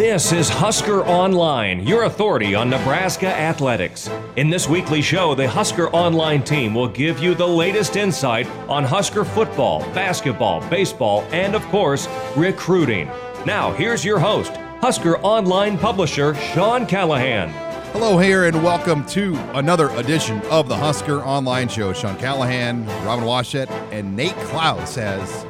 This is Husker Online, your authority on Nebraska athletics. In this weekly show, the Husker Online team will give you the latest insight on Husker football, basketball, baseball, and of course, recruiting. Now, here's your host, Husker Online publisher Sean Callahan. Hello, here, and welcome to another edition of the Husker Online Show. Sean Callahan, Robin Washut, and Nate Clouse has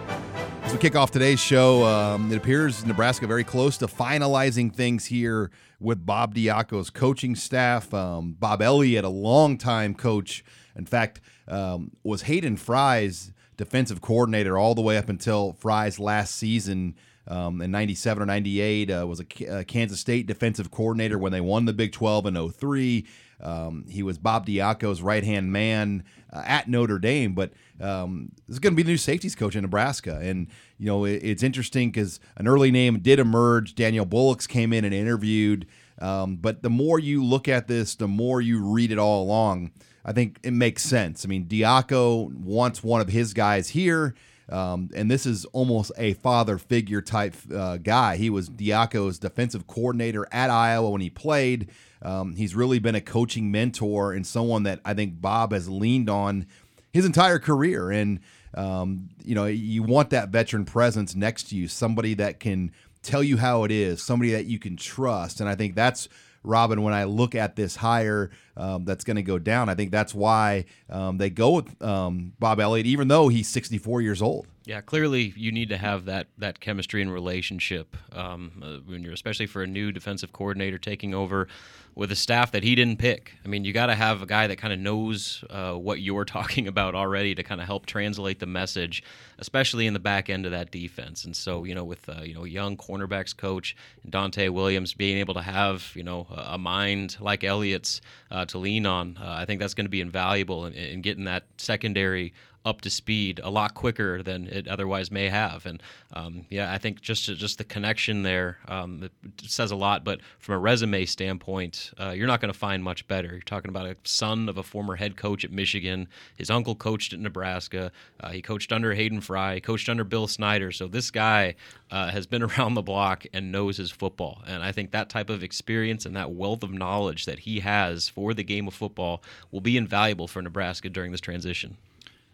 as we kick off today's show, um, it appears Nebraska very close to finalizing things here with Bob Diaco's coaching staff. Um, Bob Elliott, a longtime coach, in fact, um, was Hayden Fry's defensive coordinator all the way up until Fry's last season um, in 97 or 98. Uh, was a, a, Kansas State defensive coordinator when they won the Big 12 in 03. Um, he was Bob Diaco's right hand man uh, at Notre Dame, but um, this is going to be the new safeties coach in Nebraska. And, you know, it, it's interesting because an early name did emerge. Daniel Bullocks came in and interviewed. Um, but the more you look at this, the more you read it all along, I think it makes sense. I mean, Diaco wants one of his guys here. Um, and this is almost a father figure type uh, guy. He was Diaco's defensive coordinator at Iowa when he played. Um, he's really been a coaching mentor and someone that I think Bob has leaned on his entire career. And, um, you know, you want that veteran presence next to you, somebody that can tell you how it is, somebody that you can trust. And I think that's Robin, when I look at this hire um, that's going to go down, I think that's why um, they go with um, Bob Elliott, even though he's 64 years old. Yeah, clearly you need to have that that chemistry and relationship um, uh, when you're, especially for a new defensive coordinator taking over with a staff that he didn't pick. I mean, you got to have a guy that kind of knows uh, what you're talking about already to kind of help translate the message, especially in the back end of that defense. And so, you know, with uh, you know young cornerbacks coach Donte Williams being able to have you know a mind like Elliott's uh, to lean on, uh, I think that's going to be invaluable in, in getting that secondary up to speed a lot quicker than it otherwise may have. And um, yeah, I think just just the connection there um, says a lot. But from a resume standpoint, uh, you're not going to find much better. You're talking about a son of a former head coach at Michigan. His uncle coached at Nebraska. Uh, he coached under Hayden Fry. He coached under Bill Snyder. So this guy uh, has been around the block and knows his football. And I think that type of experience and that wealth of knowledge that he has for the game of football will be invaluable for Nebraska during this transition.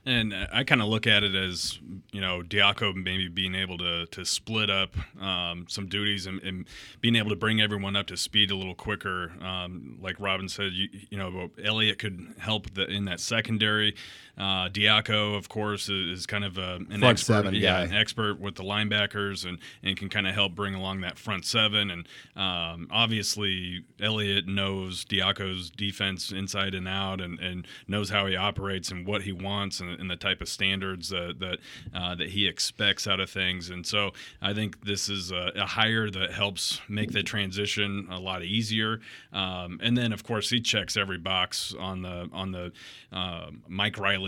And I kind of look at it as, you know, Diaco maybe being able to, to split up um, some duties and, and, being able to bring everyone up to speed a little quicker. Um, like Robin said, you, you, know, Elliott could help the, in that secondary. Uh, Diaco, of course, is, is kind of a, an front expert, seven yeah, an expert with the linebackers and, and can kind of help bring along that front seven. And um, obviously, Elliott knows Diaco's defense inside and out and, and knows how he operates and what he wants and, and the type of standards that that, uh, that he expects out of things. And so I think this is a, a hire that helps make the transition a lot easier. Um, and then, of course, he checks every box on the on the uh, Mike Riley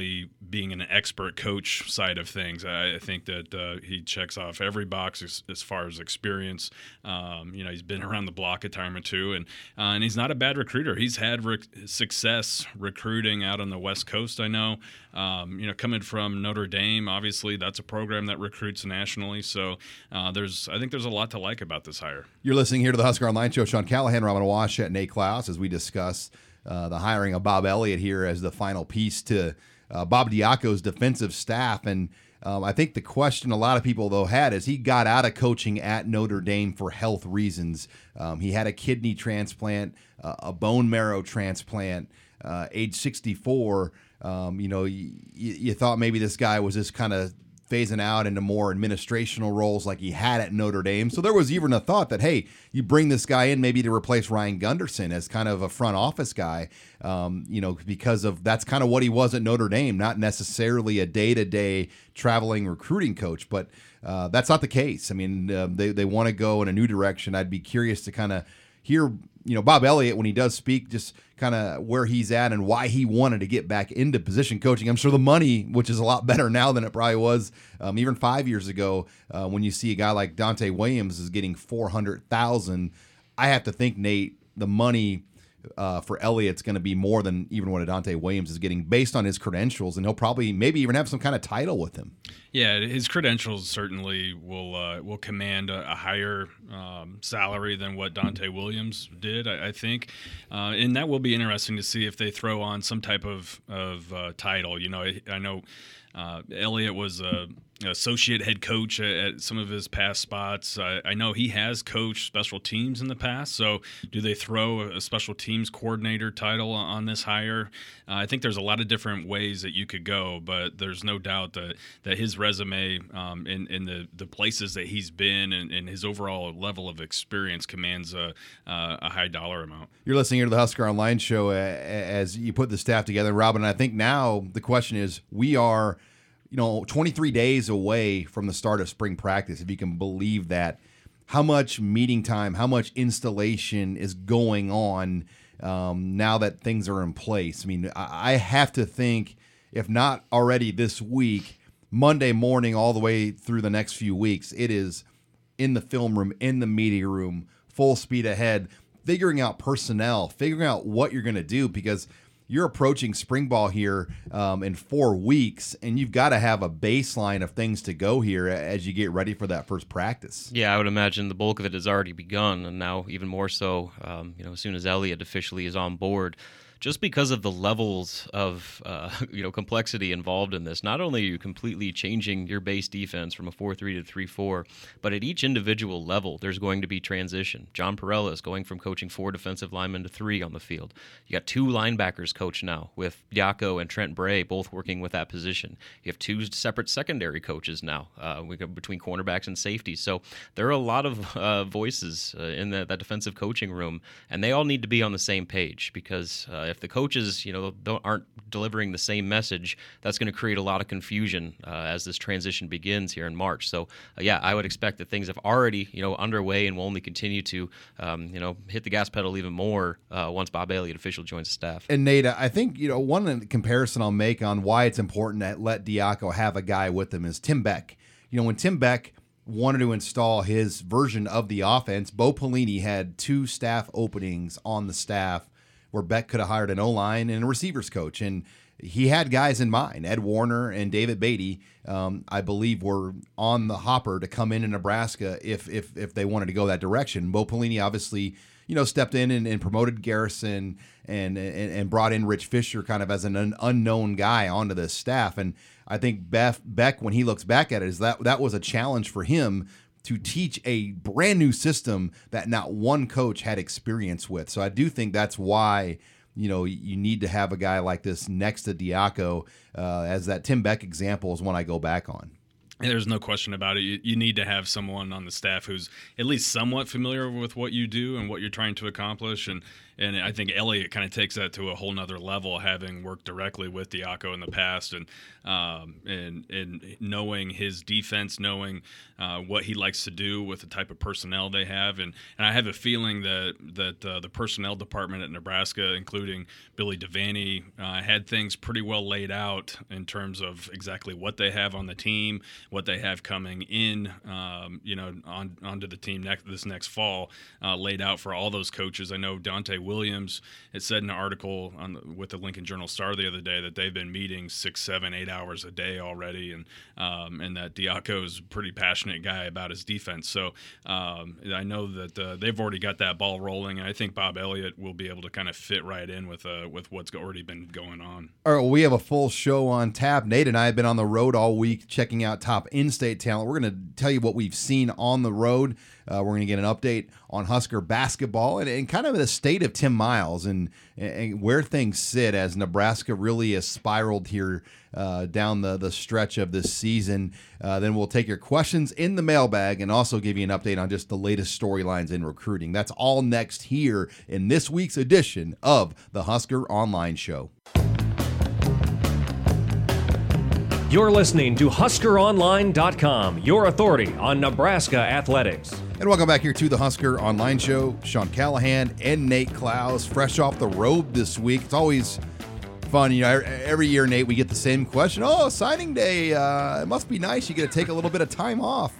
being an expert coach side of things. I, think that uh, he checks off every box as, as far as experience. Um, you know, he's been around the block a time or two, and uh, and he's not a bad recruiter. He's had rec- success recruiting out on the West Coast. I know. Um, you know, coming from Notre Dame, obviously that's a program that recruits nationally. So uh, there's, I think there's a lot to like about this hire. You're listening here to the Husker Online Show. Sean Callahan, Robin and Nate Clouse, as we discuss uh, the hiring of Bob Elliott here as the final piece to uh, Bob Diaco's defensive staff. And um, I think the question a lot of people, though, had is he got out of coaching at Notre Dame for health reasons. Um, he had a kidney transplant, uh, a bone marrow transplant, uh, age 64. Um, you know, you, you thought maybe this guy was just kind of phasing out into more administrational roles like he had at Notre Dame. So there was even a thought that, hey, you bring this guy in maybe to replace Ryan Gunderson as kind of a front office guy, um, you know, because of that's kind of what he was at Notre Dame, not necessarily a day to day traveling recruiting coach. But uh, that's not the case. I mean, uh, they, they want to go in a new direction. I'd be curious to kind of hear you know Bob Elliott when he does speak, just kind of where he's at and why he wanted to get back into position coaching. I'm sure the money, which is a lot better now than it probably was um, even five years ago, uh, when you see a guy like Donte Williams is getting four hundred thousand. I have to think Nate, the money uh, for Elliott's going to be more than even what Adonte Williams is getting based on his credentials, and he'll probably maybe even have some kind of title with him. Yeah, his credentials certainly will uh, will command a, a higher um, salary than what Donte Williams did, I, I think, uh, and that will be interesting to see if they throw on some type of of uh, title. You know, I, I know uh, Elliott was a associate head coach at some of his past spots. I, I, know he has coached special teams in the past. So, do they throw a special teams coordinator title on this hire? Uh, I think there's a lot of different ways that you could go, but there's no doubt that that his resume um, in, in the, the places that he's been and, and his overall level of experience commands a, uh, a high dollar amount. You're listening here to the Husker Online show as you put the staff together, Robin. I think now the question is we are you know, 23 days away from the start of spring practice, if you can believe that. How much meeting time, how much installation is going on um, now that things are in place? I mean, I have to think, if not already this week, Monday morning all the way through the next few weeks, it is in the film room, in the media room, full speed ahead, figuring out personnel, figuring out what you're going to do because – you're approaching spring ball here um, in four weeks, and you've got to have a baseline of things to go here as you get ready for that first practice. Yeah, I would imagine the bulk of it has already begun, and now even more so. Um, you know, as soon as Elliott officially is on board just because of the levels of uh, you know complexity involved in this. Not only are you completely changing your base defense from a 4-3 to 3-4, but at each individual level, there's going to be transition. John Parrella is going from coaching four defensive linemen to three on the field. You got two linebackers coach now with Diaco and Trent Bray both working with that position. You have two separate secondary coaches now uh, between cornerbacks and safeties. So there are a lot of uh, voices uh, in the, that defensive coaching room, and they all need to be on the same page because uh, if the coaches, you know, aren't delivering the same message, that's going to create a lot of confusion uh, as this transition begins here in March. So, uh, yeah, I would expect that things have already, you know, underway and will only continue to, um, you know, hit the gas pedal even more uh, once Bob Elliott officially joins the staff. And Nate, I think you know one comparison I'll make on why it's important to let Diaco have a guy with him is Tim Beck. You know, when Tim Beck wanted to install his version of the offense, Bo Pelini had two staff openings on the staff where Beck could have hired an O line and a receivers coach. And he had guys in mind. Ed Warner and David Beaty, um, I believe, were on the hopper to come into Nebraska if if if they wanted to go that direction. Bo Pelini obviously, you know, stepped in and, and promoted Garrison and, and, and brought in Rich Fisher kind of as an un, unknown guy onto the staff. And I think Beth, Beck, when he looks back at it, is that that was a challenge for him to teach a brand new system that not one coach had experience with. So I do think that's why you know you need to have a guy like this next to Diaco, uh, as that Tim Beck example is one I go back on. There's no question about it. You, you, need to have someone on the staff who's at least somewhat familiar with what you do and what you're trying to accomplish. And and I think Elliott kind of takes that to a whole nother level, having worked directly with Diaco in the past, and um, and and knowing his defense, knowing uh, what he likes to do with the type of personnel they have, and and I have a feeling that that uh, the personnel department at Nebraska, including Billy Devaney, uh, had things pretty well laid out in terms of exactly what they have on the team, what they have coming in, um, you know, on onto the team next this next fall, uh, laid out for all those coaches. I know Donte Williams, it said in an article the, with the Lincoln Journal Star the other day that they've been meeting six, seven, eight hours a day already, and um, and that Diaco is a pretty passionate guy about his defense. So um, I know that uh, they've already got that ball rolling, and I think Bob Elliott will be able to kind of fit right in with uh, with what's already been going on. All right, well, we have a full show on tap. Nate and I have been on the road all week checking out top in-state talent. We're going to tell you what we've seen on the road. Uh, we're going to get an update on Husker basketball and, and kind of the state of Tim Miles and, and, where things sit as Nebraska really has spiraled here uh, down the, the stretch of this season. Uh, then we'll take your questions in the mailbag and also give you an update on just the latest storylines in recruiting. That's all next here in this week's edition of the Husker Online Show. You're listening to HuskerOnline.com, your authority on Nebraska athletics. And welcome back here to the Husker Online Show. Sean Callahan and Nate Clouse, fresh off the road this week. It's always fun. You know, every year, Nate, we get the same question. Oh, signing day. Uh, it must be nice. You get to take a little bit of time off.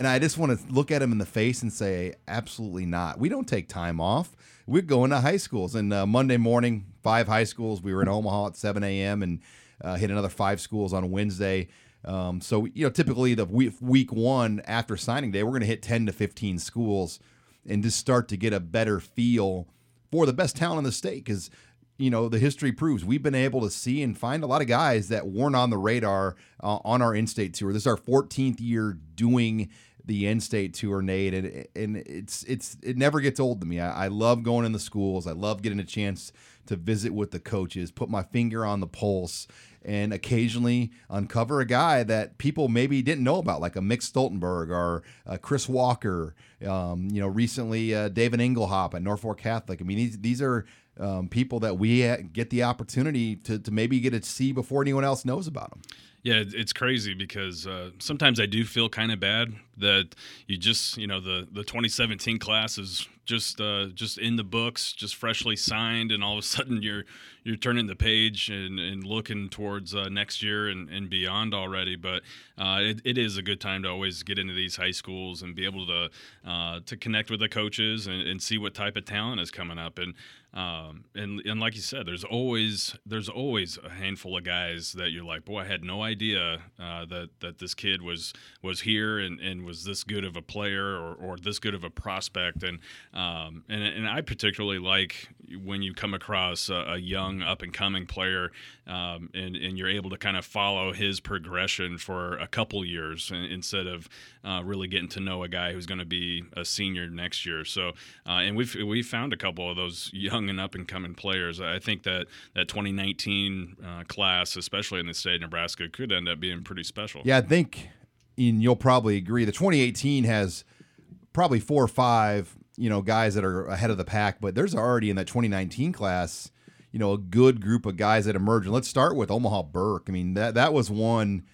And I just want to look at him in the face and say, absolutely not. We don't take time off. We're going to high schools. And uh, Monday morning, five high schools. We were in Omaha at 7 a.m. and uh, hit another five schools on Wednesday. Um, so, you know, typically the week, week one after signing day, we're going to hit 10 to 15 schools and just start to get a better feel for the best talent in the state because you know the history proves we've been able to see and find a lot of guys that weren't on the radar uh, on our in-state tour. This is our 14th year doing the in-state tour, Nate, and and it's it's it never gets old to me. I, I love going in the schools. I love getting a chance to visit with the coaches, put my finger on the pulse, and occasionally uncover a guy that people maybe didn't know about, like a Mick Stoltenberg or uh, Chris Walker. Um, you know, recently uh, David Engelhop at Norfolk Catholic. I mean, these these are um, people that we get the opportunity to to maybe get to see before anyone else knows about them. Yeah, it's crazy because uh, sometimes I do feel kind of bad that you just, you know, the the 2017 class is just uh, just in the books, just freshly signed, and all of a sudden you're you're turning the page and, and looking towards uh, next year and, and beyond already. But uh, it, it is a good time to always get into these high schools and be able to uh, to connect with the coaches and, and see what type of talent is coming up. And um, and and like you said, there's always there's always a handful of guys that you're like, boy, I had no idea uh, that that this kid was was here and, and was this good of a player or, or this good of a prospect. And um, and and I particularly like when you come across a, a young up and coming player um, and and you're able to kind of follow his progression for a couple years instead of uh, really getting to know a guy who's going to be a senior next year. So uh, and we've we found a couple of those young and up and coming players. I think that that 2019 uh, class, especially in the state of Nebraska, could end up being pretty special. Yeah, I think, and you'll probably agree, the 2018 has probably four or five, you know, guys that are ahead of the pack, but there's already in that 2019 class, you know, a good group of guys that emerge. And let's start with Omaha Burke. I mean, that that was one.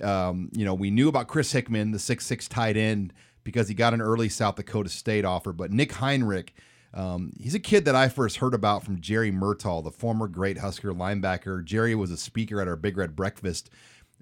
Um, you know, we knew about Chris Hickman, the six six tight end, because he got an early South Dakota State offer. But Nick Henrich um, he's a kid that I first heard about from Jerry Murtaugh, the former great Husker linebacker. Jerry was a speaker at our Big Red Breakfast,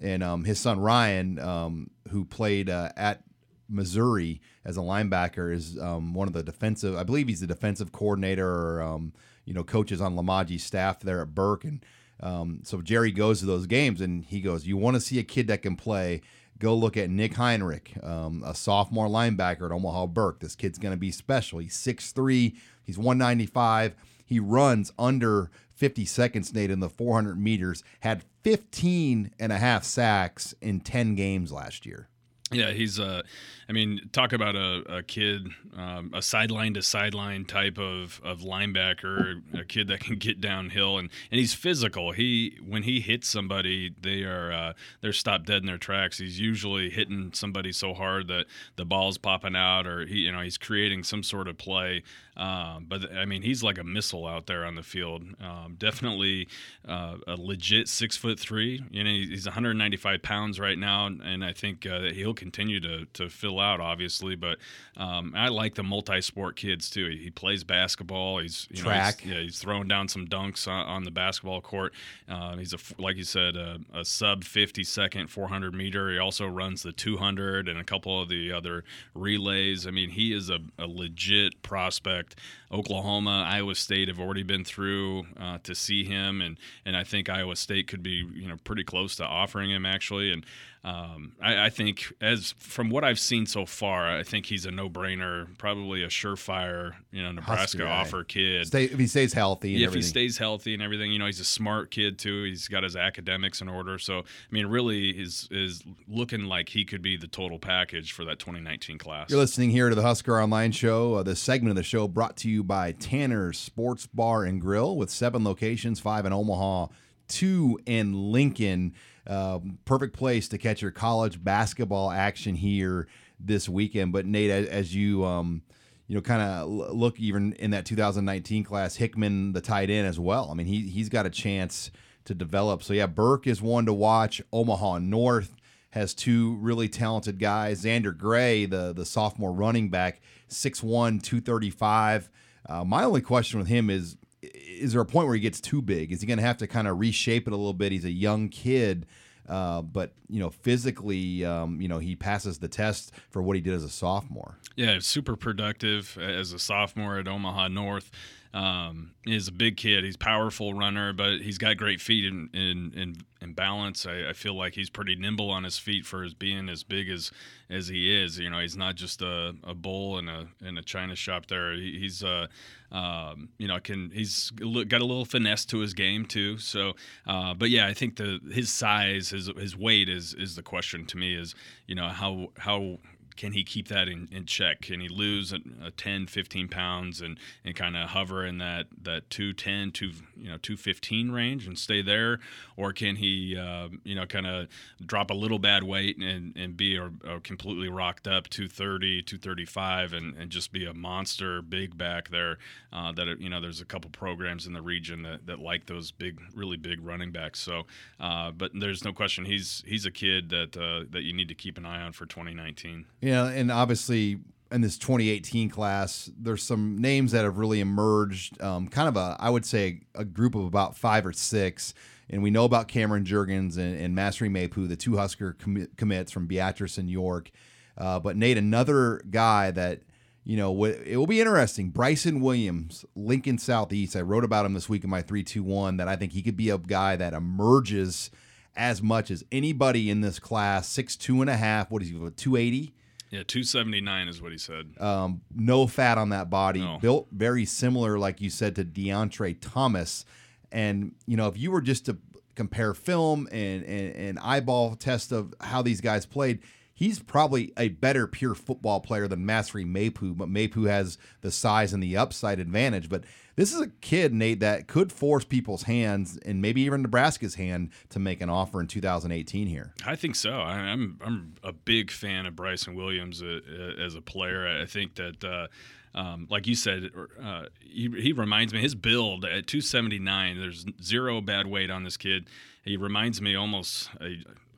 and um, his son Ryan, um, who played uh, at Missouri as a linebacker, is um, one of the defensive. I believe he's the defensive coordinator or um, you know coaches on Lamaji's staff there at Burke, and um, so Jerry goes to those games and he goes, "You want to see a kid that can play." go look at Nick Henrich, um, a sophomore linebacker at Omaha Burke. This kid's going to be special. He's 6'3, he's 195. He runs under 50 seconds, Nate, in the 400 meters, had 15 and a half sacks in 10 games last year. Yeah, he's uh I mean, talk about a, a kid, um, a sideline to sideline type of, of linebacker, a kid that can get downhill and, and he's physical. He when he hits somebody, they are uh, they're stopped dead in their tracks. He's usually hitting somebody so hard that the ball's popping out, or he you know he's creating some sort of play. Um, but I mean, he's like a missile out there on the field. Um, definitely uh, a legit six foot three. You know, he's 195 pounds right now, and I think uh, he'll continue to to fill out, obviously. But um, I like the multi-sport kids too. He, he plays basketball. He's you track. Know, he's, yeah, he's throwing down some dunks on, on the basketball court. Uh, he's a like you said, a, a, sub 50 second 400 meter. He also runs the 200 and a couple of the other relays. I mean, he is a, a legit prospect. Oklahoma, Iowa State have already been through uh, to see him, and and I think Iowa State could be you know pretty close to offering him actually. And um, I, I, think, as from what I've seen so far, I think he's a no-brainer, probably a surefire, you know, Nebraska offer kid. Stay, if he stays healthy, yeah, if he stays healthy and everything, you know, he's a smart kid too. He's got his academics in order, so I mean, really, is is looking like he could be the total package for that 2019 class. You're listening here to the Husker Online Show. Uh, the segment of the show brought to you by Tanner's Sports Bar and Grill, with seven locations, five in Omaha, two in Lincoln. Um, perfect place to catch your college basketball action here this weekend. But Nate, as, you um, you know, kind of look even in that 2019 class, Hickman, the tight end as well. I mean, he he's got a chance to develop. So yeah, Burke is one to watch. Omaha North has two really talented guys. Xander Gray, the the sophomore running back, 6'1", 235. Uh, my only question with him is is there a point where he gets too big? Is he going to have to kind of reshape it a little bit? He's a young kid. Uh, but you know, physically, um, you know, he passes the test for what he did as a sophomore. Yeah, super productive as a sophomore at Omaha North. Um, he's a big kid. He's powerful runner, but he's got great feet in, in, in balance. I, I, feel like he's pretty nimble on his feet for his being as big as as he is. You know, he's not just a, a bull in a in a china shop. There, he, he's uh, um, you know, can he's got a little finesse to his game too. So, uh, but yeah, I think the his size, his his weight is is the question to me. Is you know how how can he keep that in, in check? Can he lose a, a 10, 15 pounds and, and kind of hover in that, that 210, two, you know, 215 range and stay there? Or can he, uh, you know, kind of drop a little bad weight and, and be or, or completely rocked up 230, 235 and, and just be a monster big back there? Uh, that, you know, there's a couple programs in the region that, that like those big, really big running backs. So, uh, but there's no question he's, he's a kid that, uh, that you need to keep an eye on for 2019. Yeah. You know, and obviously in this 2018 class, there's some names that have really emerged. Um, kind of a, I would say, a group of about five or six. And we know about Cameron Jurgens and, and Masry Mapu, the two Husker commits from Beatrice and York. Uh, but Nate, another guy that you know it will be interesting. Bryson Williams, Lincoln Southeast. I wrote about him this week in my three two one. That I think he could be a guy that emerges as much as anybody in this class. Six two and a half. What is he? Two eighty. Yeah, 279 is what he said. Um, no fat on that body. No. Built very similar, like you said, to Deontre Thomas. And, you know, if you were just to compare film and, and, and eyeball test of how these guys played, he's probably a better pure football player than Masry Mapu, but Mapu has the size and the upside advantage. But this is a kid, Nate, that could force people's hands and maybe even Nebraska's hand to make an offer in 2018 here. I think so. I, am I'm, I'm a big fan of Bryson Williams uh, uh, as a player. I think that. Uh, um, like you said, uh, he, he, reminds me his build at 279. There's zero bad weight on this kid. He reminds me almost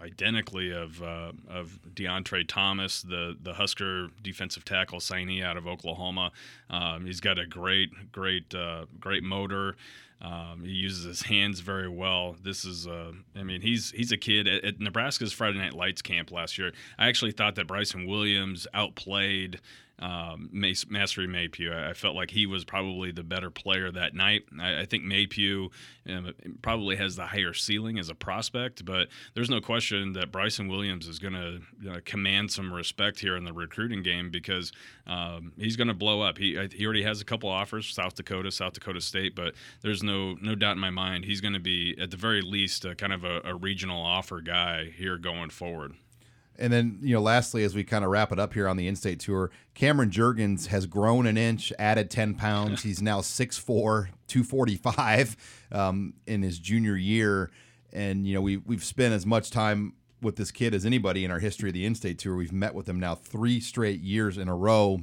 identically of uh, of Deontre Thomas, the the Husker defensive tackle signee out of Oklahoma. Um, he's got a great, great, uh, great motor. Um, he uses his hands very well. This is, uh, I mean, he's he's a kid at, at, Nebraska's Friday Night Lights camp last year. I actually thought that Bryson Williams outplayed um, Masry Mapu. I, felt like he was probably the better player that night. I, I think Mapu um, probably has the higher ceiling as a prospect, but there's no question that Bryson Williams is going to you know, command some respect here in the recruiting game because um, he's going to blow up. He he already has a couple offers, South Dakota, South Dakota State, but there's no no doubt in my mind he's going to be at the very least kind of a, a regional offer guy here going forward. And then, you know, lastly, as we kind of wrap it up here on the in-state tour, Cameron Jurgens has grown an inch, added 10 pounds. He's now 6'4", 245 um, in his junior year. And, you know, we, we've spent as much time with this kid as anybody in our history of the in-state tour. We've met with him now three straight years in a row.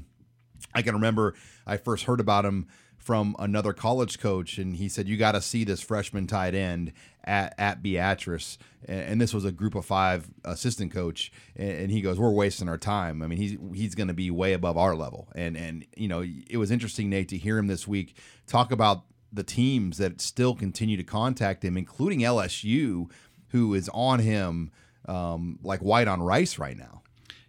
I can remember I first heard about him from another college coach, and he said, "You got to see this freshman tight end at, at Beatrice." And, and, this was a group of five assistant coach, and, and he goes, "We're wasting our time. I mean, he's he's going to be way above our level." And and you know, it was interesting, Nate, to hear him this week talk about the teams that still continue to contact him, including LSU, who is on him um, like white on rice right now.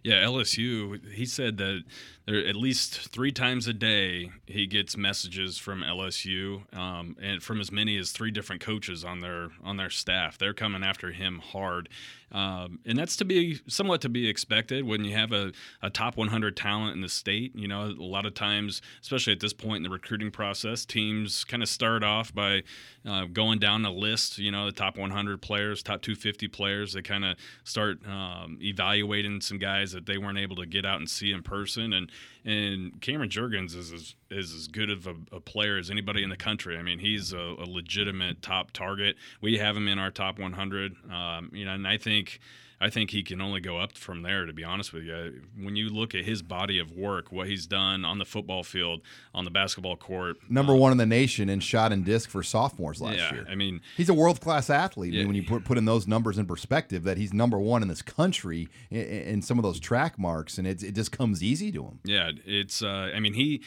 Yeah, LSU. He said that there at least three times a day he gets messages from LSU, um, and from as many as three different coaches on their on their staff. They're coming after him hard, um, and that's to be somewhat to be expected when you have a, a top 100 talent in the state. You know, a lot of times, especially at this point in the recruiting process, teams kind of start off by uh, going down a list. You know, the top 100 players, top 250 players. They kind of start um, evaluating some guys that they weren't able to get out and see in person, and and Cameron Jurgens is as, is as good of a, a player as anybody in the country. I mean, he's a, a, legitimate top target. We have him in our top 100. Um, you know, and I think I think he can only go up from there. To be honest with you, when you look at his body of work, what he's done on the football field, on the basketball court, number um, one in the nation in shot and disc for sophomores last yeah, year. I mean, he's a world class athlete. Yeah, when you put put in those numbers in perspective, that he's number one in this country in, in some of those track marks, and it it just comes easy to him. Yeah, it's. Uh, I mean, he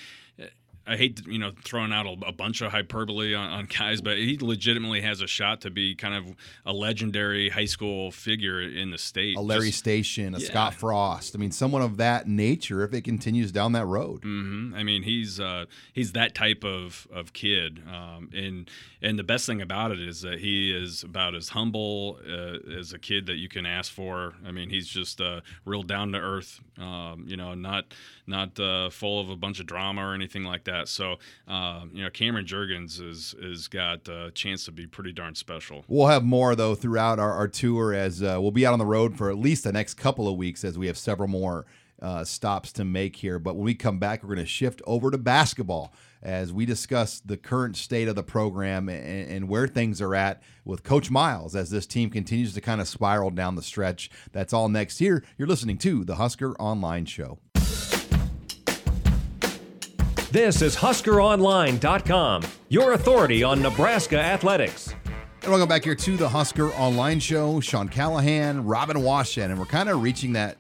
I hate you know throwing out a, a bunch of hyperbole on, on, guys, but he legitimately has a shot to be kind of a legendary high school figure in the state. A Larry Just, Station, a yeah. Scott Frost. I mean, someone of that nature if it continues down that road. Mm-hmm. I mean, he's uh, he's that type of of kid, um, and and the best thing about it is that he is about as humble uh, as a kid that you can ask for. I mean, he's just uh, real down to earth. Um, you know, not not uh, full of a bunch of drama or anything like that. So, uh, you know, Cameron Jurgens is is got a chance to be pretty darn special. We'll have more though throughout our, our tour as uh, we'll be out on the road for at least the next couple of weeks as we have several more uh, stops to make here. But when we come back, we're going to shift over to basketball as we discuss the current state of the program and, and, where things are at with Coach Miles as this team continues to kind of spiral down the stretch. That's all next here. You're listening to the Husker Online Show. This is HuskerOnline.com, your authority on Nebraska athletics. And welcome back here to the Husker Online Show. Sean Callahan, Robin Washut, and we're kind of reaching that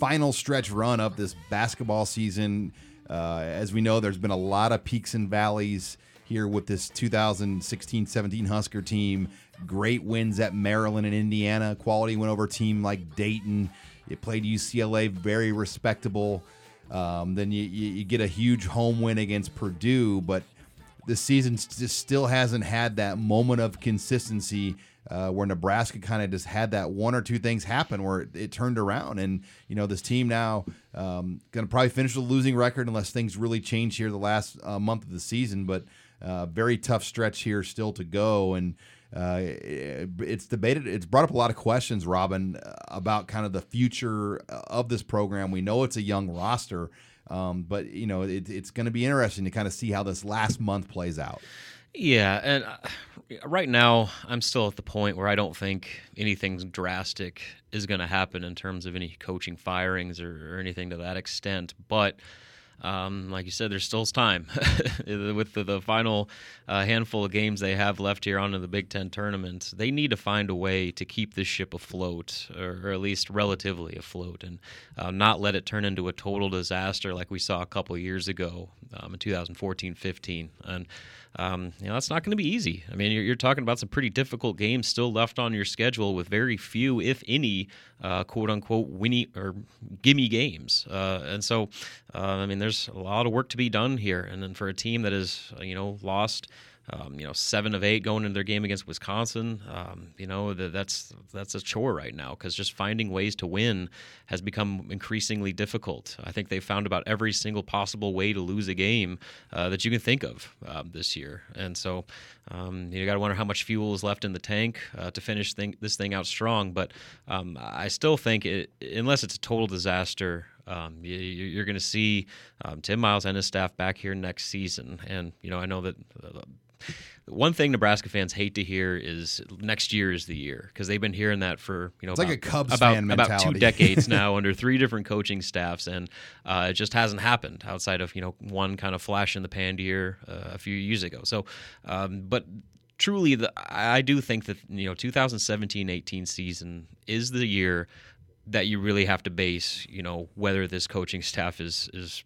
final stretch run of this basketball season. Uh, as we know, there's been a lot of peaks and valleys here with this 2016 17 Husker team. Great wins at Maryland and Indiana. Quality win over team like Dayton. It played UCLA, very respectable. Um, then you, you, get a huge home win against Purdue, but the season just still hasn't had that moment of consistency uh, where Nebraska kind of just had that one or two things happen where it, it turned around. And, you know, this team now um, going to probably finish the losing record unless things really change here the last uh, month of the season. But uh, very tough stretch here still to go. And, uh, it's debated. It's brought up a lot of questions, Robin, about kind of the future of this program. We know it's a young roster, um, but you know it, it's going to be interesting to kind of see how this last month plays out. Yeah, and uh, right now I'm still at the point where I don't think anything drastic is going to happen in terms of any coaching firings or, or anything to that extent, but um, like you said, there's still time with the, the final uh, handful of games they have left here on the Big Ten tournament. They need to find a way to keep this ship afloat, or, or at least relatively afloat, and uh, not let it turn into a total disaster like we saw a couple years ago um, in 2014-15. And um, you know that's not going to be easy. I mean, you're, you're, talking about some pretty difficult games still left on your schedule with very few, if any, uh, quote unquote winny or gimme games. Uh, and so, uh, I mean, there's a lot of work to be done here. And then for a team that is, you know, lost um, you know, seven of eight going into their game against Wisconsin. Um, you know, the, that's that's a chore right now because just finding ways to win has become increasingly difficult. I think they found about every single possible way to lose a game uh, that you can think of uh, this year, and so um, you got to wonder how much fuel is left in the tank uh, to finish thing, this thing out strong. But um, I still think, it, unless it's a total disaster. Um, you, are going to see um, Tim Miles and his staff back here next season, and you know I know that uh, one thing Nebraska fans hate to hear is next year is the year because they've been hearing that for you know it's about, like a Cubs about, fan about two decades now under three different coaching staffs, and uh, it just hasn't happened outside of you know one kind of flash in the pan year uh, a few years ago. So, um, but truly, the, I do think that you know 2017-18 season is the year that you really have to base you know whether this coaching staff is is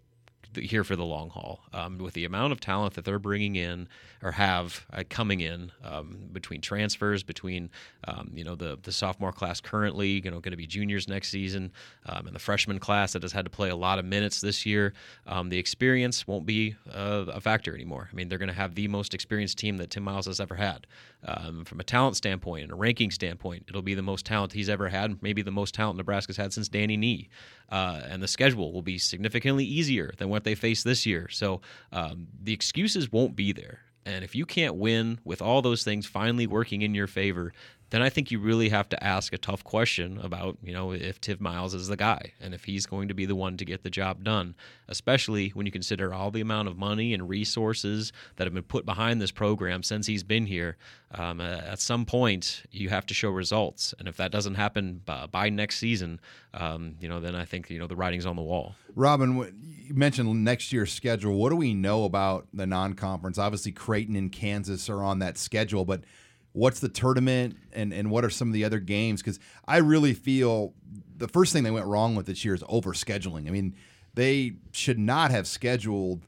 here for the long haul. Um, with the amount of talent that they're bringing in or have uh, coming in um, between transfers, between um, you know the the sophomore class currently, you know, going to be juniors next season, um, and the freshman class that has had to play a lot of minutes this year. Um, the experience won't be uh, a factor anymore. I mean, they're going to have the most experienced team that Tim Miles has ever had. Um, from a talent standpoint and a ranking standpoint, it'll be the most talent he's ever had, maybe the most talent Nebraska's had since Danny Nee. Uh, and the schedule will be significantly easier than what they face this year. So um, the excuses won't be there. And if you can't win with all those things finally working in your favor, then I think you really have to ask a tough question about, you know, if Tim Miles is the guy and if he's going to be the one to get the job done, especially when you consider all the amount of money and resources that have been put behind this program since he's been here. Um, at some point, you have to show results. And if that doesn't happen by, by next season, um, you know, then I think, you know, the writing's on the wall. Robin, you mentioned next year's schedule. What do we know about the non conference? Obviously, Creighton and Kansas are on that schedule, but what's the tournament and and what are some of the other games because i really feel the first thing they went wrong with this year is over scheduling i mean they should not have scheduled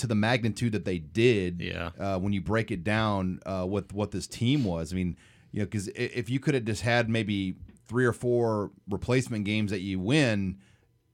to the magnitude that they did. Yeah. Uh, when you break it down, uh, with what this team was, I mean, you know, because if you could have just had maybe three or four replacement games that you win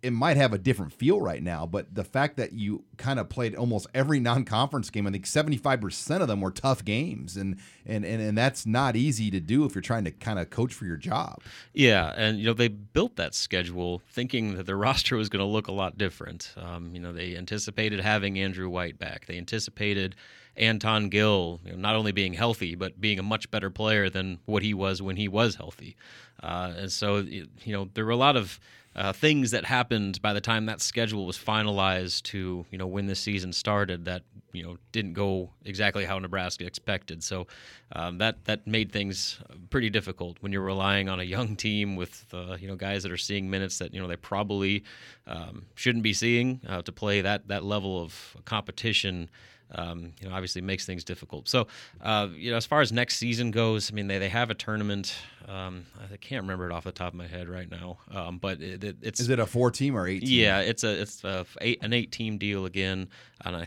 it might have a different feel right now, but the fact that you kind of played almost every non-conference game, I think 75% of them were tough games and and and, and that's not easy to do if you're trying to kind of coach for your job. Yeah, and you know they built that schedule thinking that their roster was going to look a lot different. Um, you know, they anticipated having Andrew White back. They anticipated Anton Gill you know, not only being healthy but being a much better player than what he was when he was healthy. Uh, and so you know there were a lot of uh, things that happened by the time that schedule was finalized to you know when the season started that you know didn't go exactly how Nebraska expected. So um, that that made things pretty difficult when you're relying on a young team with uh, you know guys that are seeing minutes that you know they probably um, shouldn't be seeing uh, to play that that level of competition um, you know, obviously makes things difficult. So, uh, you know, as far as next season goes, I mean, they, they have a tournament. Um, I can't remember it off the top of my head right now, um, but it, it, it's is it a four team or eight? Team? Yeah, it's a it's a eight, an eight team deal again, and I.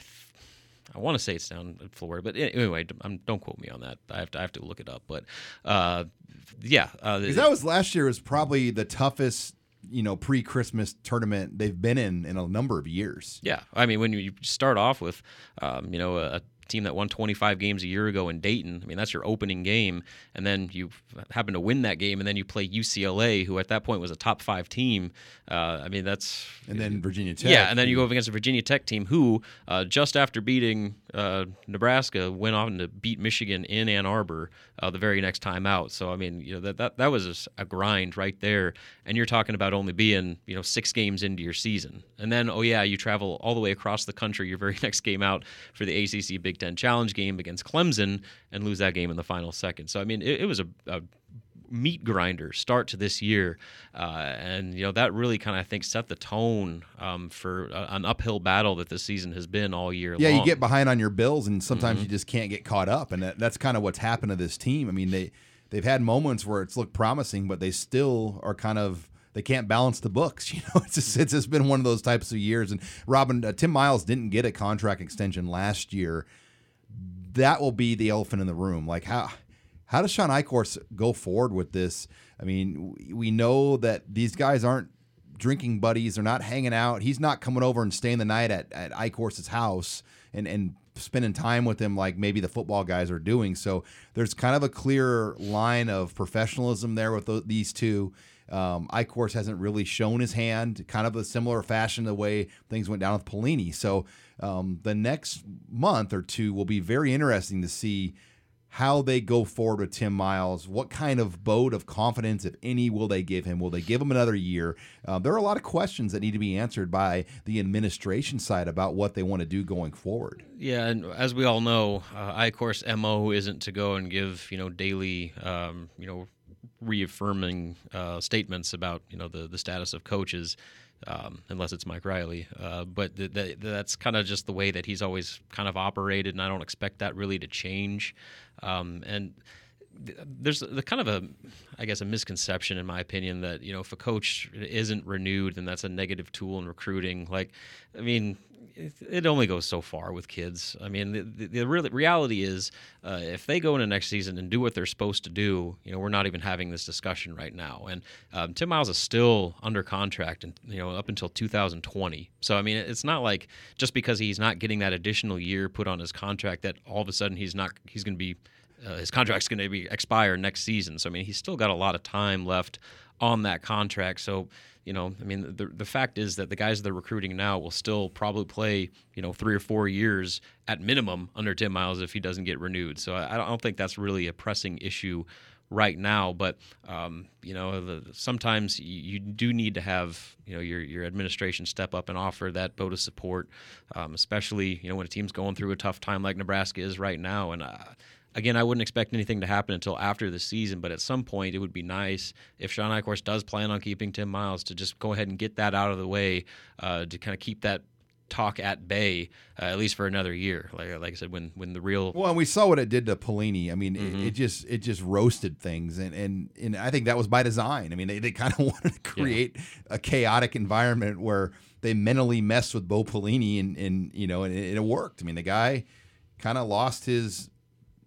I want to say it's down in Florida, but anyway, don't quote me on that. I have to, I have to look it up. But uh, yeah, because uh, that was last year was probably the toughest you know pre-Christmas tournament they've been in in a number of years. Yeah, I mean when you start off with, um, you know, a team that won 25 games a year ago in Dayton. I mean, that's your opening game, and then you happen to win that game, and then you play UCLA, who at that point was a top five team. Uh, I mean, that's and then Virginia Tech. Yeah, and then you go up against a Virginia Tech team who, uh, just after beating uh, Nebraska, went on to beat Michigan in Ann Arbor uh, the very next time out. So I mean, you know that that, that was a, a grind right there, and you're talking about only being you know six games into your season, and then oh yeah, you travel all the way across the country your very next game out for the ACC Big Ten Challenge game against Clemson and lose that game in the final second. So I mean, it, it was a, a meat grinder start to this year, uh, and you know that really kind of I think set the tone um, for a, an uphill battle that this season has been all year. Yeah, long. you get behind on your bills, and sometimes mm-hmm. you just can't get caught up, and that, that's kind of what's happened to this team. I mean, they they've had moments where it's looked promising, but they still are kind of they can't balance the books. You know, it's just it's just been one of those types of years. And Robin uh, Tim Miles didn't get a contract extension last year that will be the elephant in the room. Like how how does Shawn Eichorst go forward with this? I mean, we know that these guys aren't drinking buddies; they're not hanging out. He's not coming over and staying the night at at Eichorst's house and and spending time with him like maybe the football guys are doing. So there's kind of a clear line of professionalism there with the, these two. Um, hasn't really shown his hand, kind of a similar fashion the way things went down with Pelini. So um, the next month or two will be very interesting to see how they go forward with Tim Miles. What kind of boat of confidence, if any, will they give him? Will they give him another year? Uh, there are a lot of questions that need to be answered by the administration side about what they want to do going forward. Yeah, and as we all know, uh, Eichorst's mo isn't to go and give you know daily um, you know reaffirming uh, statements about you know the the status of coaches um, unless it's Mike Riley. Uh, but th- th- that's kind of just the way that he's always kind of operated, and I don't expect that really to change. Um, and th- there's the kind of a, I guess, a misconception in my opinion that you know if a coach isn't renewed, then that's a negative tool in recruiting. Like, I mean, it only goes so far with kids. I mean, the, the, the real, reality is, uh, if they go into next season and do what they're supposed to do, you know, we're not even having this discussion right now. And um, Tim Miles is still under contract, and you know, up until 2020. So I mean, it's not like just because he's not getting that additional year put on his contract that all of a sudden he's not he's going to be uh, his contract's going to be expire next season. So I mean, he's still got a lot of time left on that contract. So you know, I mean, the the fact is that the guys they're recruiting now will still probably play, you know, three or four years at minimum under Tim Miles if he doesn't get renewed. So I, I don't think that's really a pressing issue right now. But um, you know, the, sometimes you, you, do need to have you know your your administration step up and offer that vote of support, um, especially you know when a team's going through a tough time like Nebraska is right now. And uh, again, I wouldn't expect anything to happen until after the season, but at some point it would be nice if Shawn Eichorst does plan on keeping Tim Miles to just go ahead and get that out of the way uh, to kind of keep that talk at bay uh, at least for another year. Like like I said, when when the real Well, and we saw what it did to Pelini. I mean, Mm-hmm. it, it just it just roasted things, and and and I think that was by design. I mean, they, they kind of wanted to create a chaotic environment where they mentally messed with Bo Pelini, and and you know, and it, it worked. I mean, the guy kind of lost his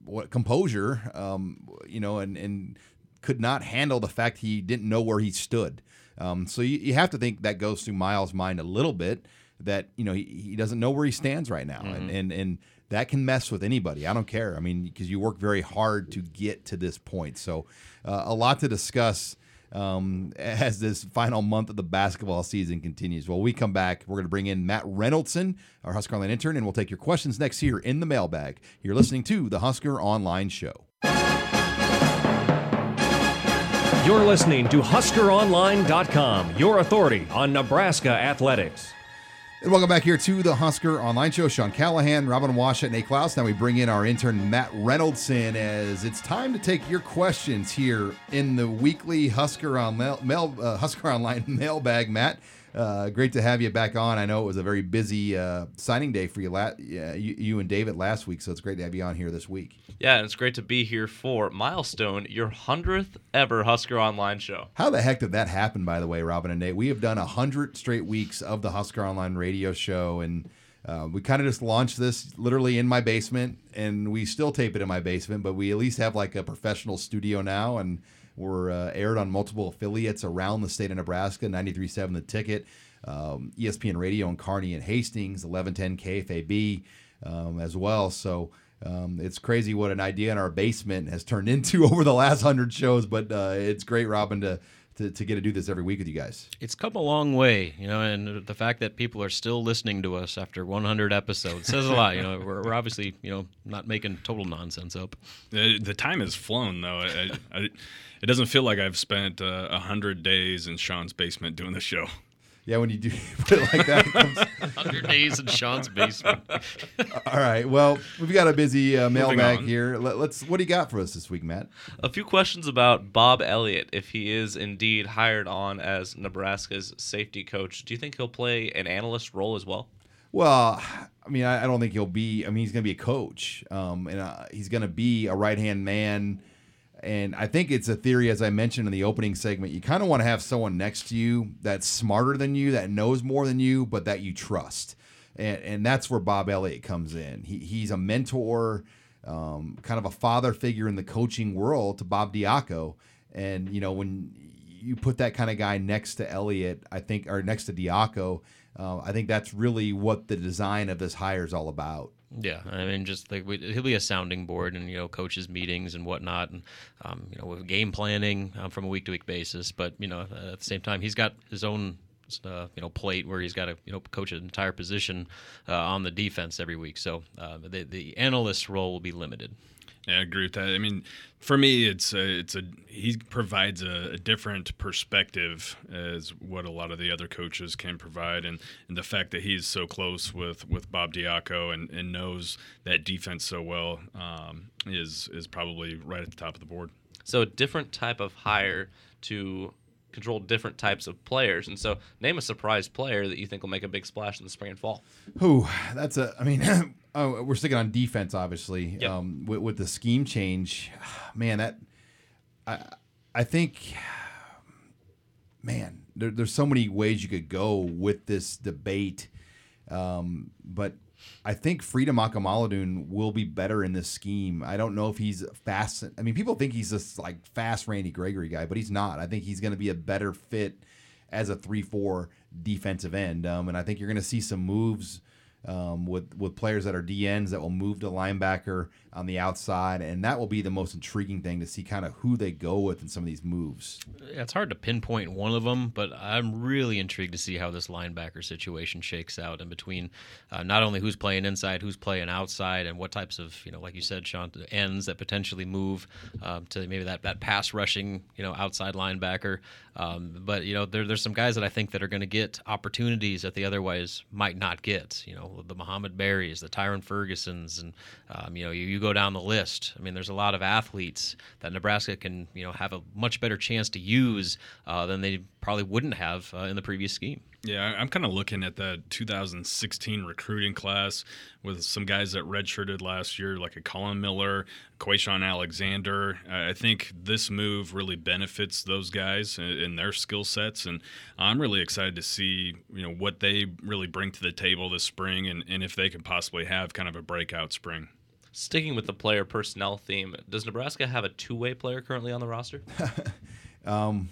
what composure, um, you know, and and could not handle the fact he didn't know where he stood. Um, so you, you have to think that goes through Miles' mind a little bit that you know he, he doesn't know where he stands right now, and and and that can mess with anybody. I don't care. I mean, because you work very hard to get to this point. So uh, a lot to discuss. Um, as this final month of the basketball season continues. Well, we come back, we're going to bring in Matt Reynoldson, our Husker Online intern, and we'll take your questions next here in the mailbag. You're listening to the Husker Online Show. You're listening to HuskerOnline.com, your authority on Nebraska athletics. And welcome back here to the Husker Online Show. Sean Callahan, Robin Washut, and Nate Clouse. Now we bring in our intern Matt Reynoldson as it's time to take your questions here in the weekly Husker on mail, mail uh, Husker Online mailbag. Matt, uh, great to have you back on. I know it was a very busy uh, signing day for you, la- you, you and David last week, so it's great to have you on here this week. Yeah, and it's great to be here for Milestone, your 100th ever Husker Online show. How the heck did that happen, by the way, Robin and Nate? We have done a hundred straight weeks of the Husker Online radio show, and uh, we kind of just launched this literally in my basement, and we still tape it in my basement, but we at least have like a professional studio now, and we're uh, aired on multiple affiliates around the state of Nebraska, 93.7 The Ticket, um, ESPN Radio in Kearney and Hastings, 1110 KFAB um, as well. So um, it's crazy what an idea in our basement has turned into over the last hundred shows, but uh, it's great, Robin, to, to to get to do this every week with you guys. It's come a long way, you know, and the fact that people are still listening to us after 100 episodes says a lot. You know, we're, we're obviously, you know, not making total nonsense up. Uh, the time has flown though. I, I, I, it doesn't feel like I've spent uh, a hundred days in Sean's basement doing the show. Yeah, when you do put it like that. It comes, 100 days in Sean's basement. all right. Well, we've got a busy uh, mailbag here. Let, let's. What do you got for us this week, Matt? A few questions about Bob Elliott, if he is indeed hired on as Nebraska's safety coach. Do you think he'll play an analyst role as well? Well, I mean, I, I don't think he'll be. I mean, he's going to be a coach, um, and uh, he's going to be a right hand man. And I think it's a theory, as I mentioned in the opening segment. You kind of want to have someone next to you that's smarter than you, that knows more than you, but that you trust. And, and that's where Bob Elliott comes in. He, he's a mentor, um, kind of a father figure in the coaching world to Bob Diaco. And you know, when you put that kind of guy next to Elliott, I think, or next to Diaco, uh, I think that's really what the design of this hire is all about. Yeah, I mean, just like we, he'll be a sounding board and you know coaches meetings and whatnot, and um, you know with game planning um, from a week to week basis. But you know at the same time, he's got his own uh, you know plate where he's got to you know coach an entire position uh, on the defense every week. So uh, the the analyst role will be limited. Yeah, I agree with that. I mean, for me, it's a, it's a he provides a, a different perspective as what a lot of the other coaches can provide, and, and the fact that he's so close with, with Bob Diaco and, and knows that defense so well um, is is probably right at the top of the board. So a different type of hire to control different types of players. And so name a surprise player that you think will make a big splash in the spring and fall. Who? That's a. I mean, oh, we're sticking on defense, obviously. Yep. Um, with, with the scheme change, man, that I I think, man, there, there's so many ways you could go with this debate, um, but I think Freedom Akinmoladun will be better in this scheme. I don't know if he's fast. I mean, people think he's this like fast Randy Gregory guy, but he's not. I think he's going to be a better fit as a three-four defensive end, um, and I think you're going to see some moves um, with with players that are DNs that will move to linebacker on the outside, and that will be the most intriguing thing to see kind of who they go with in some of these moves. It's hard to pinpoint one of them, but I'm really intrigued to see how this linebacker situation shakes out in between uh, not only who's playing inside, who's playing outside, and what types of, you know, like you said, Sean, ends that potentially move um, to maybe that, that pass rushing, you know, outside linebacker. Um, but, you know, there, there's some guys that I think that are going to get opportunities that they otherwise might not get. You know, the Mohamed Barrys, the Tyrin Fergusons, and, um, you know, you, you go down the list. I mean, there's a lot of athletes that Nebraska can, you know, have a much better chance to use uh, than they probably wouldn't have uh, in the previous scheme. Yeah, I'm kind of looking at that 2016 recruiting class with some guys that redshirted last year, like a Collin Miller, Quayshon Alexander. I think this move really benefits those guys in their skill sets, and I'm really excited to see you know what they really bring to the table this spring, and, and if they can possibly have kind of a breakout spring. Sticking with the player personnel theme, does Nebraska have a two-way player currently on the roster? um,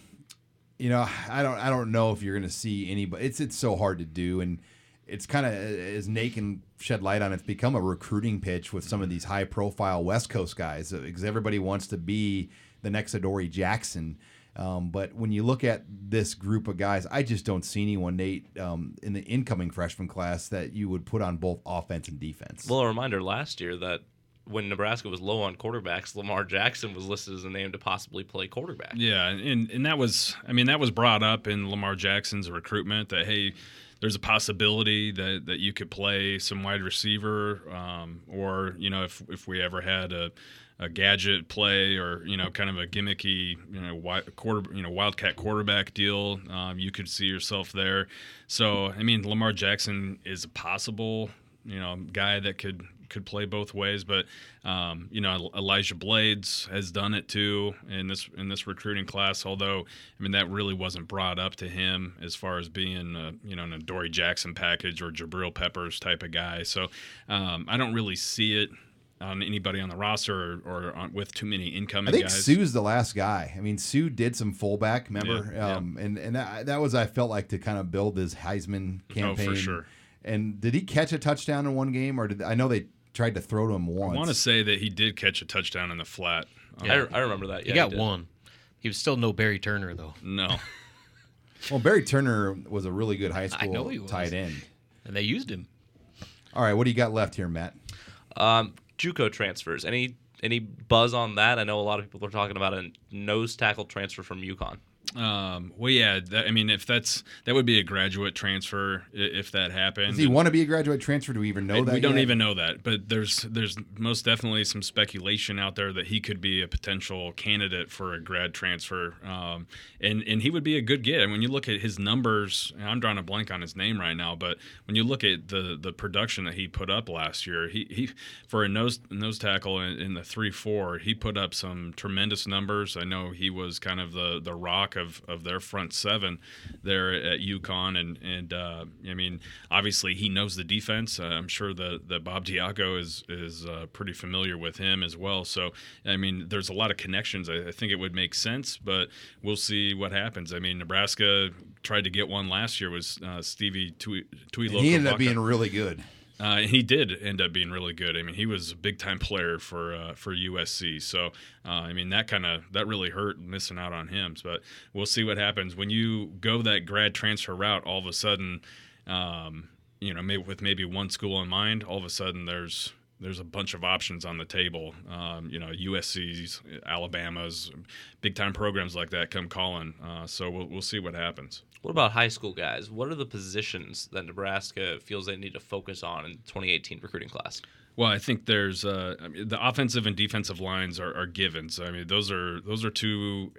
you know, I don't I don't know if you're going to see anybody. It's it's so hard to do, and it's kind of as Nate can shed light on. It's become a recruiting pitch with some of these high profile West Coast guys because everybody wants to be the next Adoree Jackson. Um, but when you look at this group of guys, I just don't see anyone, Nate, um, in the incoming freshman class that you would put on both offense and defense. Well, a reminder last year that when Nebraska was low on quarterbacks, Lamar Jackson was listed as a name to possibly play quarterback. Yeah, and and that was I mean that was brought up in Lamar Jackson's recruitment that hey, there's a possibility that that you could play some wide receiver, um, or you know if if we ever had a a gadget play or you know kind of a gimmicky you know quarter you know wildcat quarterback deal um, you could see yourself there so i mean lamar jackson is a possible you know guy that could could play both ways, but um, you know Elijah Blades has done it too in this in this recruiting class. Although I mean that really wasn't brought up to him as far as being a, you know an Dory Jackson package or Jabril Peppers type of guy. So um, I don't really see it on anybody on the roster or, or on, with too many incoming I think guys. Suh's the last guy. I mean, Suh did some fullback, remember? Yeah, um, And and that, that was I felt like to kind of build his Heisman campaign. Oh, for sure. And did he catch a touchdown in one game, or did I know they tried to throw to him once. I want to say that he did catch a touchdown in the flat. Yeah, I, I remember that. Yeah, he got he one. He was still no Barry Turner though. No. well, Barry Turner was a really good high I know school he was. tight end. And they used him. All right, what do you got left here, Matt? Um, JUCO transfers. Any any buzz on that? I know a lot of people are talking about a nose tackle transfer from UConn. Um, well, yeah. That, I mean, if that's that would be a graduate transfer if that happened. Does he want to be a graduate transfer? Do we even know that? We don't even know that, but there's there's most definitely some speculation out there that he could be a potential candidate for a grad transfer, um, and and he would be a good get. And when you look at his numbers, I'm drawing a blank on his name right now, but when you look at the the production that he put up last year, he, he for a nose nose tackle in, in the three four, he put up some tremendous numbers. I know he was kind of the the rock of, of their front seven there at UConn. And, and uh, I mean, obviously he knows the defense. Uh, I'm sure that, that Bob Diaco is, is uh, pretty familiar with him as well. So, I mean, there's a lot of connections. I, I think it would make sense, but we'll see what happens. I mean, Nebraska tried to get one last year was uh, Stevie Tui, He ended up being really good. Uh, he did end up being really good. I mean, he was a big time player for uh, for USC. So, uh, I mean, that kind of that really hurt missing out on him. But we'll see what happens when you go that grad transfer route. All of a sudden, um, you know, maybe with maybe one school in mind, all of a sudden there's there's a bunch of options on the table. Um, you know, USC's, Alabama's, big time programs like that come calling. Uh, so we'll we'll see what happens. What about high school guys? What are the positions that Nebraska feels they need to focus on in the 2018 recruiting class? Well, I think there's uh, I mean, the offensive and defensive lines are, are givens. I mean, those are those are two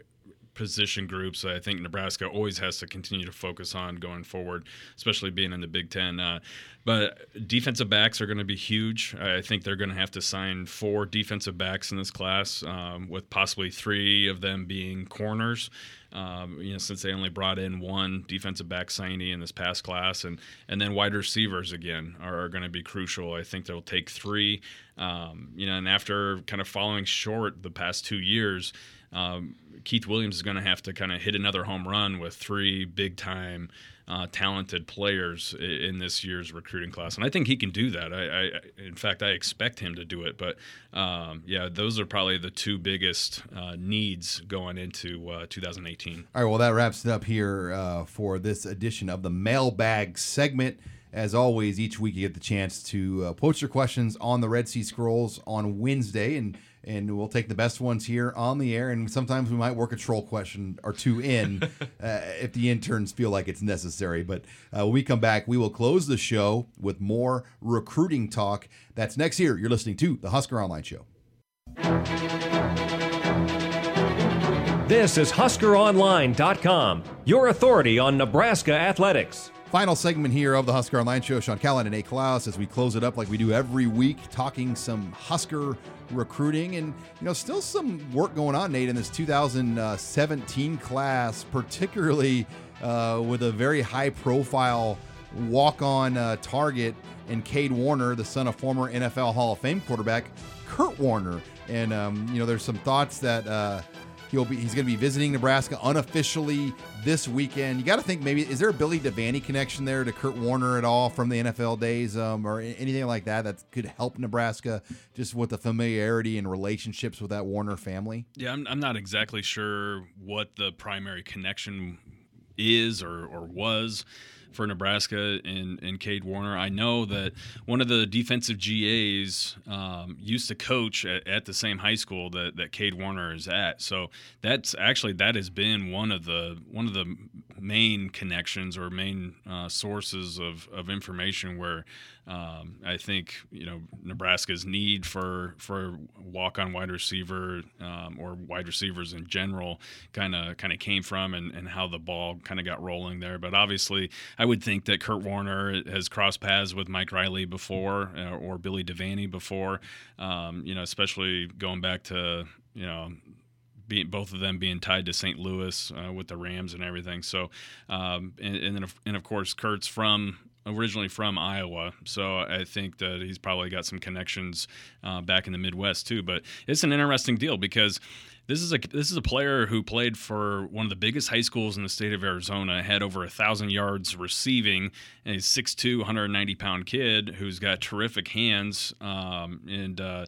position groups I think Nebraska always has to continue to focus on going forward, especially being in the Big Ten. Uh, but defensive backs are going to be huge. I think they're going to have to sign four defensive backs in this class, um, with possibly three of them being corners. Um, you know, since they only brought in one defensive back signee in this past class, and and then wide receivers again are, are going to be crucial. I think they'll take three. Um, you know, and after kind of following short the past two years. Um, Keith Williams is going to have to kind of hit another home run with three big time uh, talented players in this year's recruiting class, and I think he can do that. I, I in fact, I expect him to do it. But um, yeah, those are probably the two biggest uh, needs going into uh, 2018. All right, well, that wraps it up here uh, for this edition of the Mailbag segment. As always, each week you get the chance to uh, post your questions on the Red Sea Scrolls on Wednesday, and and we'll take the best ones here on the air. And sometimes we might work a troll question or two in uh, if the interns feel like it's necessary. But uh, when we come back, we will close the show with more recruiting talk. That's next here. You're listening to the Husker Online Show. This is HuskerOnline.com, your authority on Nebraska athletics. Final segment here of the Husker Online Show. Sean Callahan and Nate Clouse as we close it up like we do every week, talking some Husker recruiting and you know still some work going on, Nate, in this 2017 class, particularly uh, with a very high-profile walk-on uh, target in Cade Warner, the son of former NFL Hall of Fame quarterback Kurt Warner. And um, you know, there's some thoughts that. Uh, He'll be he's going to be visiting Nebraska unofficially this weekend. You got to think maybe is there a Billy Devaney connection there to Kurt Warner at all from the NFL days um, or anything like that that could help Nebraska just with the familiarity and relationships with that Warner family? Yeah, I'm, I'm not exactly sure what the primary connection is or, or was for Nebraska and, and Cade Warner. I know that one of the defensive GAs um, used to coach at, at, the same high school that, that Cade Warner is at. So that's actually that has been one of the one of the main connections or main uh, sources of, of information where um, I think you know Nebraska's need for for walk on wide receiver um, or wide receivers in general kind of kind of came from and, and how the ball kind of got rolling there. But obviously, I would think that Kurt Warner has crossed paths with Mike Riley before uh, or Billy Devaney before. Um, you know, especially going back to you know being, both of them being tied to St. Louis uh, with the Rams and everything. So, um, and, and, then of, and of course Kurt's from originally from Iowa, so I think that he's probably got some connections uh, back in the Midwest too. But it's an interesting deal because this is a this is a player who played for one of the biggest high schools in the state of Arizona, had over a thousand yards receiving, and he's 6'2", 190 pound kid who's got terrific hands um, and. Uh,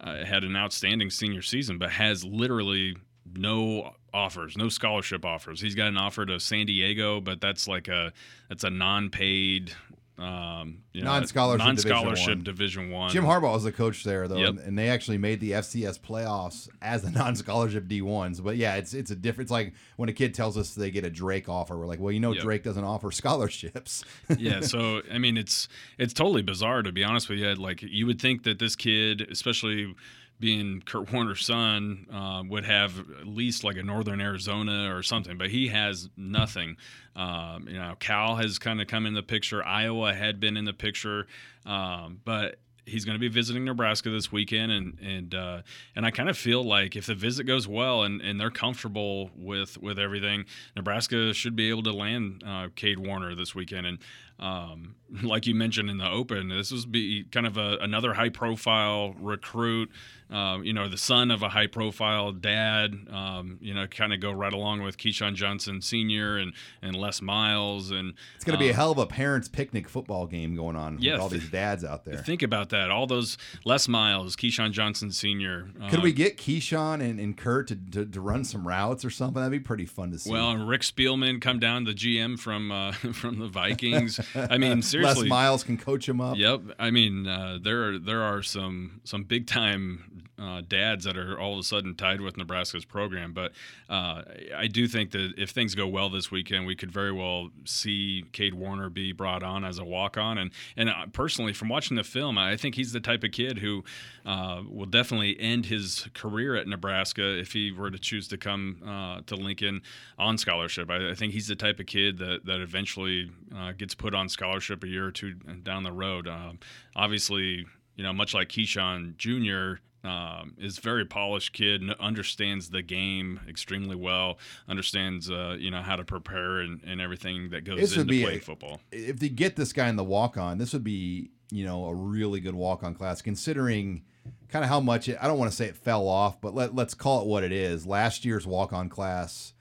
uh, had an outstanding senior season, but has literally no offers, no scholarship offers. He's got an offer to San Diego, but that's like a that's a non-paid um, you know, non-scholarship, non-scholarship Division One. Jim Harbaugh was the coach there, though, Yep. and, and they actually made the FCS playoffs as the non-scholarship D1s. But yeah, it's it's a different. It's like when a kid tells us they get a Drake offer, we're like, well, you know, Yep. Drake doesn't offer scholarships. yeah, so I mean, it's it's totally bizarre to be honest with you. Like you would think that this kid, especially being Kurt Warner's son, uh, would have at least like a Northern Arizona or something, but he has nothing. Um, you know, Cal has kind of come in the picture. Iowa had been in the picture, um, but he's going to be visiting Nebraska this weekend, and and uh, and I kind of feel like if the visit goes well and, and they're comfortable with with everything, Nebraska should be able to land uh, Cade Warner this weekend. And um, like you mentioned in the open, this was be kind of a, another high profile recruit. Um, you know, the son of a high profile dad. Um, you know, kind of go right along with Keyshawn Johnson Sr. and and Les Miles, and It's going to be a um, hell of a parents' picnic football game going on Yeah, with all these dads out there. Think about that. All those Les Miles, Keyshawn Johnson Sr. Could um, we get Keyshawn and, and Kurt to, to, to run some routes or something? That'd be pretty fun to see. Well, and Rick Spielman come down, the GM from uh, from the Vikings. I mean, Les seriously. Miles can coach him up. Yep. I mean, uh, there are there are some some big time uh, dads that are all of a sudden tied with Nebraska's program. But uh, I do think that if things go well this weekend, we could very well see Cade Warner be brought on as a walk on. And and uh, personally, from watching the film, I think he's the type of kid who uh, will definitely end his career at Nebraska if he were to choose to come uh, to Lincoln on scholarship. I, I think he's the type of kid that that eventually uh, gets put on scholarship a year or two down the road. Um, obviously, you know, much like Keyshawn Jr. Um, is very polished kid, understands the game extremely well, understands uh, you know how to prepare and, and everything that goes This into be playing a- football. if they get this guy in the walk on, this would be you know a really good walk on class considering kind of how much it. I don't want to say it fell off, but let, let's call it what it is. Last year's walk on class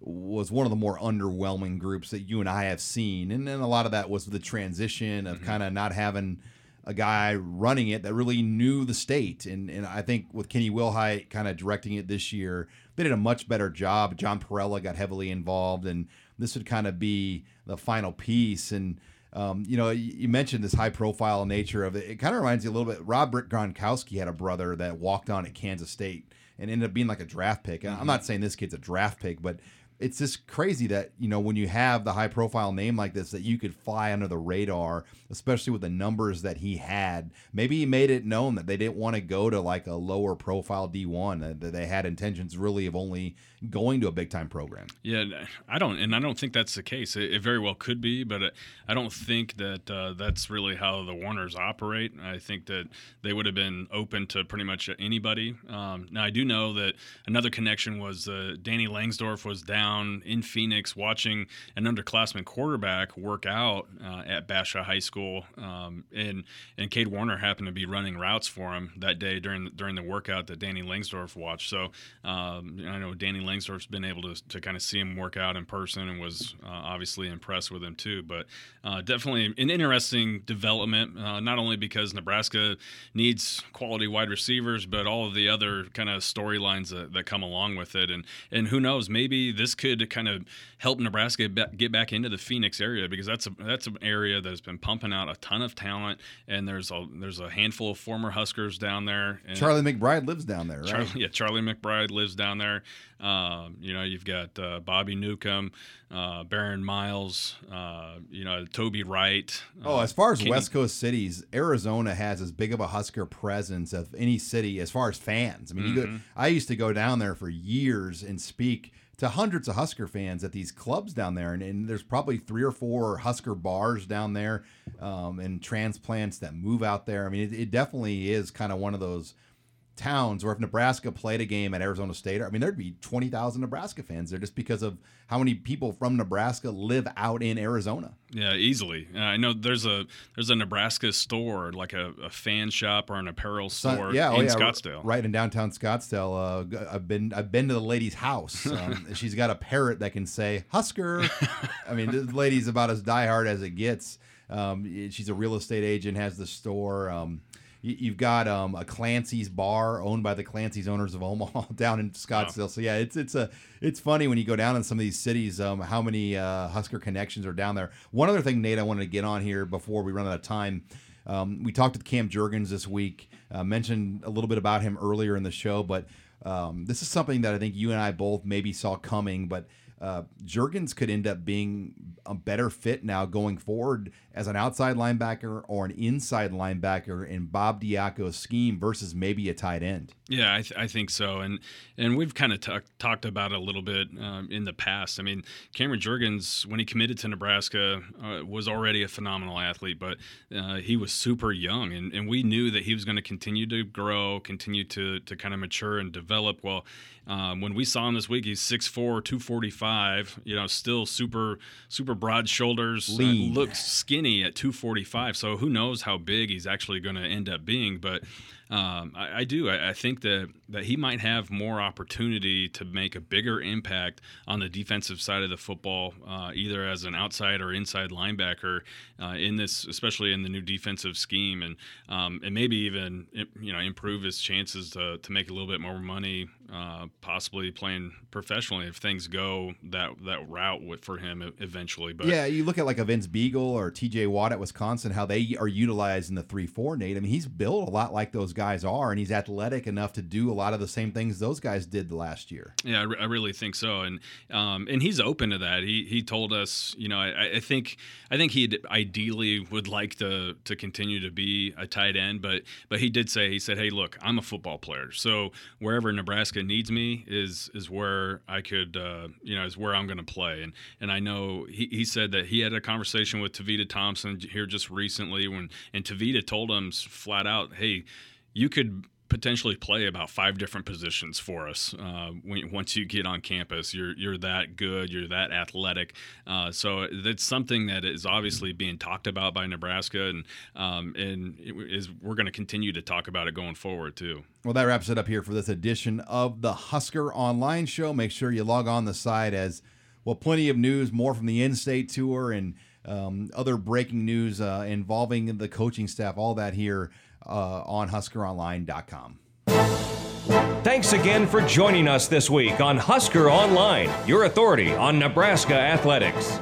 was one of the more underwhelming groups that you and I have seen, and then a lot of that was the transition of kind of not having a guy running it that really knew the state. And and I think with Kenny Wilhite kind of directing it this year, they did a much better job. John Parrella got heavily involved, and this would kind of be the final piece. And um, you know, you mentioned this high profile nature of it. It kind of reminds you a little bit. Robert Gronkowski had a brother that walked on at Kansas State and ended up being like a draft pick. And I'm not saying this kid's a draft pick, but it's just crazy that you know when you have the high profile name like this that you could fly under the radar, especially with the numbers that he had. Maybe he made it known that they didn't want to go to like a lower profile D1 that they had intentions really of only going to a big time program. Yeah, I don't, and I don't think that's the case. It, it very well could be, but I don't think that uh, that's really how the Warners operate. I think that they would have been open to pretty much anybody. Um, now I do know that another connection was uh, Danny Langsdorf was down in Phoenix watching an underclassman quarterback work out uh, at Basha High School, um, and and Cade Warner happened to be running routes for him that day during during the workout that Danny Langsdorf watched. So um, I know Danny Langsdorf's been able to, to kind of see him work out in person and was uh, obviously impressed with him too. But uh, definitely an interesting development, uh, not only because Nebraska needs quality wide receivers, but all of the other kind of storylines that, that come along with it. And and who knows, maybe this could kind of help Nebraska get back into the Phoenix area because that's a that's an area that's been pumping out a ton of talent, and there's a there's a handful of former Huskers down there. And Charlie McBride lives down there, right? Charlie, yeah, Charlie McBride lives down there. Um, you know, you've got uh, Bobby Newcomb, uh, Barron Miles, uh, you know, Toby Wright. oh, as far as Kenny. West Coast cities, Arizona has as big of a Husker presence of any city as far as fans. I mean, mm-hmm. you go. Mm-hmm. I used to go down there for years and speak to hundreds of Husker fans at these clubs down there, and, and there's probably three or four Husker bars down there, um, and transplants that move out there. I mean, it, it definitely is kind of one of those towns where if Nebraska played a game at Arizona State, I mean, there'd be 20,000 Nebraska fans there just because of how many people from Nebraska live out in Arizona. Yeah, easily. Uh, I know there's a there's a Nebraska store, like a, a fan shop or an apparel store yeah, oh, in yeah, Scottsdale. Right in downtown Scottsdale. Uh, I've been I've been to the lady's house. Um, she's got a parrot that can say Husker. I mean, this lady's about as diehard as it gets. Um, she's a real estate agent, has the store. Um, you've got um, a Clancy's bar owned by the Clancy's owners of Omaha down in Scottsdale. Wow. So yeah, it's it's a it's funny when you go down in some of these cities um, how many uh, Husker connections are down there. One other thing, Nate, I wanted to get on here before we run out of time. Um, we talked with Cam Jurgens this week. Uh, mentioned a little bit about him earlier in the show, but um, this is something that I think you and I both maybe saw coming, but uh, Jurgens could end up being a better fit now going forward as an outside linebacker or an inside linebacker in Bob Diaco's scheme versus maybe a tight end. Yeah, I, th- I think so, and and we've kind of t- talked about it a little bit um, in the past. I mean, Cameron Jurgens, when he committed to Nebraska, uh, was already a phenomenal athlete, but uh, he was super young, and, and we knew that he was going to continue to grow, continue to to kind of mature and develop. Well, um, when we saw him this week, he's 6'4", 245, You know, still super super broad shoulders, uh, looks skinny at two forty five. So who knows how big he's actually going to end up being, but um, I, I, do. I, I, think that that he might have more opportunity to make a bigger impact on the defensive side of the football, uh, either as an outside or inside linebacker uh, in this, especially in the new defensive scheme, and um, and maybe even you know improve his chances to, to make a little bit more money, uh, possibly playing professionally if things go that that route for him eventually. But yeah, you look at like a Vince Biegel or T.J. Watt at Wisconsin, how they are utilized in the three four. Nate, I mean, he's built a lot like those guys guys are, and he's athletic enough to do a lot of the same things those guys did last year. Yeah, I, re- I really think so, and um, and he's open to that. He he told us, you know, I, I think I think he ideally would like to to continue to be a tight end, but but he did say he said, hey, look, I'm a football player, so wherever Nebraska needs me is is where I could, uh, you know, is where I'm going to play, and and I know he, he said that he had a conversation with Tavita Thompson here just recently when and Tavita told him flat out, hey you could potentially play about five different positions for us uh, when, once you get on campus. You're you're that good. You're that athletic. Uh, so that's something that is obviously being talked about by Nebraska, and um, and is we're going to continue to talk about it going forward too. Well, that wraps it up here for this edition of the Husker Online Show. Make sure you log on the site as well. Plenty of news, more from the in-state tour and. Um, other breaking news uh, involving the coaching staff, all that here uh, on HuskerOnline.com. Thanks again for joining us this week on Husker Online, your authority on Nebraska athletics.